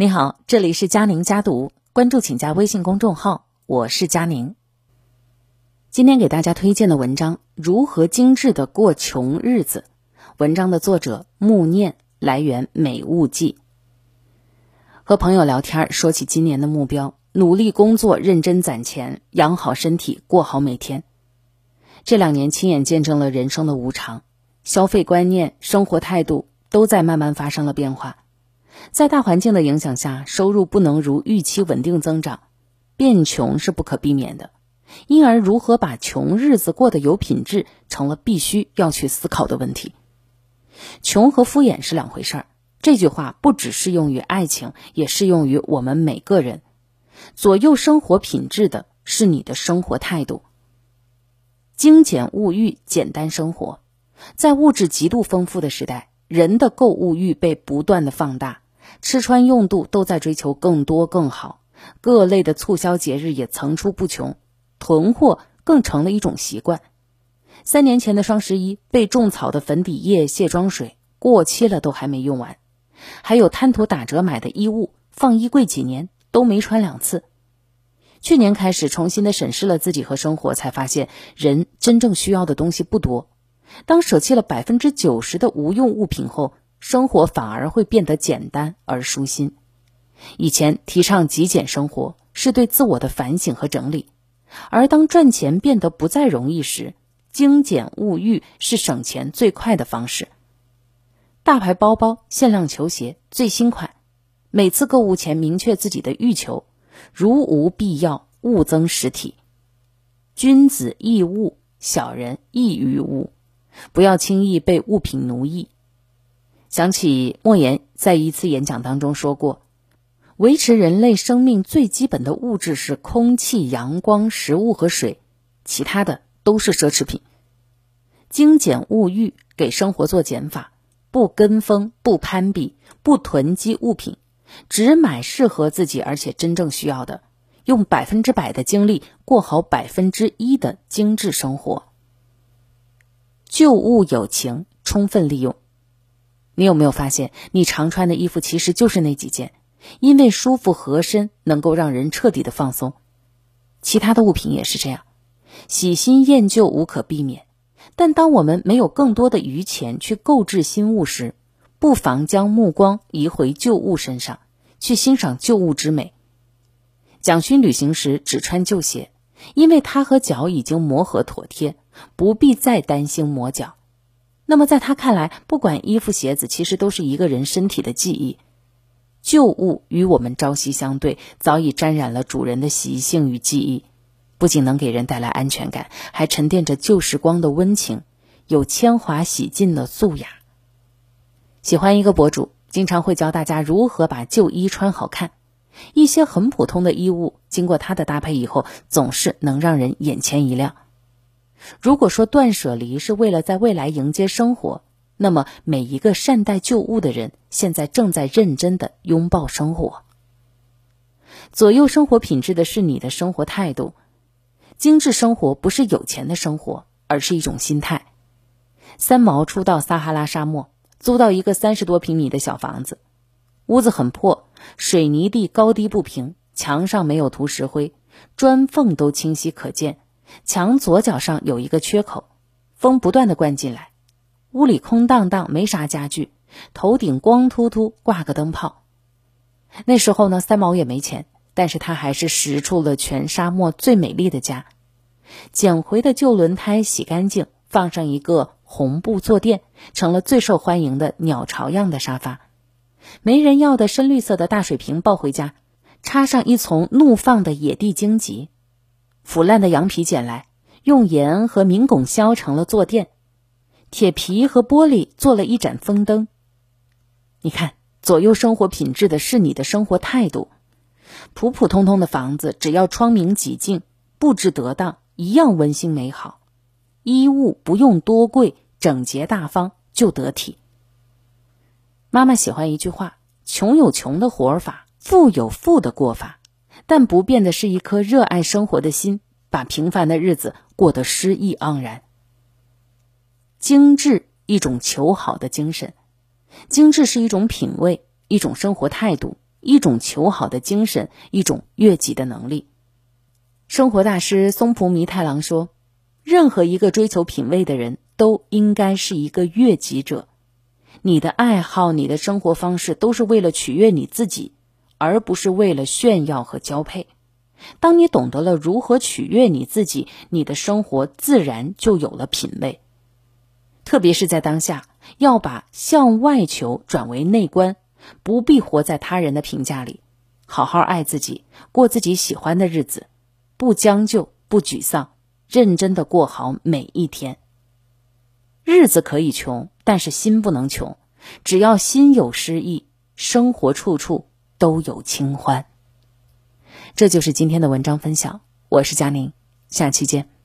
你好，这里是佳宁家读，关注请加微信公众号，我是佳宁。今天给大家推荐的文章《如何精致的过穷日子》，文章的作者穆念，来源美物记。和朋友聊天，说起今年的目标，努力工作，认真攒钱，养好身体，过好每天。这两年亲眼见证了人生的无常，消费观念、生活态度都在慢慢发生了变化。在大环境的影响下，收入不能如预期稳定增长，变穷是不可避免的。因而，如何把穷日子过得有品质，成了必须要去思考的问题。穷和敷衍是两回事儿。这句话不只适用于爱情，也适用于我们每个人。左右生活品质的是你的生活态度。精简物欲，简单生活。在物质极度丰富的时代，人的购物欲被不断的放大。吃穿用度都在追求更多更好，各类的促销节日也层出不穷，囤货更成了一种习惯。三年前的双十一，被种草的粉底液、卸妆水过期了都还没用完，还有贪图打折买的衣物，放衣柜几年都没穿两次。去年开始重新的审视了自己和生活，才发现人真正需要的东西不多。当舍弃了百分之九十的无用物品后，生活反而会变得简单而舒心。以前提倡极简生活是对自我的反省和整理，而当赚钱变得不再容易时，精简物欲是省钱最快的方式。大牌包包、限量球鞋、最新款，每次购物前明确自己的欲求，如无必要，勿增实体。君子易物，小人易于物，不要轻易被物品奴役。想起莫言在一次演讲当中说过：“维持人类生命最基本的物质是空气、阳光、食物和水，其他的都是奢侈品。精简物欲，给生活做减法，不跟风，不攀比，不囤积物品，只买适合自己而且真正需要的，用百分之百的精力过好百分之一的精致生活。旧物有情，充分利用。”你有没有发现，你常穿的衣服其实就是那几件，因为舒服合身，能够让人彻底的放松。其他的物品也是这样，喜新厌旧无可避免。但当我们没有更多的余钱去购置新物时，不妨将目光移回旧物身上，去欣赏旧物之美。蒋勋旅行时只穿旧鞋，因为他和脚已经磨合妥帖，不必再担心磨脚。那么，在他看来，不管衣服、鞋子，其实都是一个人身体的记忆。旧物与我们朝夕相对，早已沾染了主人的习性与记忆，不仅能给人带来安全感，还沉淀着旧时光的温情，有铅华洗尽的素雅。喜欢一个博主，经常会教大家如何把旧衣穿好看。一些很普通的衣物，经过他的搭配以后，总是能让人眼前一亮。如果说断舍离是为了在未来迎接生活，那么每一个善待旧物的人，现在正在认真的拥抱生活。左右生活品质的是你的生活态度。精致生活不是有钱的生活，而是一种心态。三毛初到撒哈拉沙漠，租到一个三十多平米的小房子，屋子很破，水泥地高低不平，墙上没有涂石灰，砖缝都清晰可见。墙左脚上有一个缺口，风不断的灌进来。屋里空荡荡，没啥家具，头顶光秃秃挂个灯泡。那时候呢，三毛也没钱，但是他还是拾出了全沙漠最美丽的家。捡回的旧轮胎洗干净，放上一个红布坐垫，成了最受欢迎的鸟巢样的沙发。没人要的深绿色的大水瓶抱回家，插上一丛怒放的野地荆棘。腐烂的羊皮捡来，用盐和明汞削成了坐垫，铁皮和玻璃做了一盏风灯。你看，左右生活品质的是你的生活态度。普普通通的房子，只要窗明几净，布置得当，一样温馨美好。衣物不用多贵，整洁大方就得体。妈妈喜欢一句话：穷有穷的活法，富有富的过法。但不变的是一颗热爱生活的心，把平凡的日子过得诗意盎然。精致，一种求好的精神；精致是一种品味，一种生活态度，一种求好的精神，一种悦己的能力。生活大师松浦弥太郎说：“任何一个追求品味的人都应该是一个悦己者。你的爱好、你的生活方式都是为了取悦你自己，而不是为了炫耀和交配。当你懂得了如何取悦你自己，你的生活自然就有了品味。特别是在当下，要把向外求转为内观，不必活在他人的评价里，好好爱自己，过自己喜欢的日子。”不将就，不沮丧，认真的过好每一天。日子可以穷，但是心不能穷。只要心有诗意，生活处处都有清欢。这就是今天的文章分享，我是佳宁，下期见。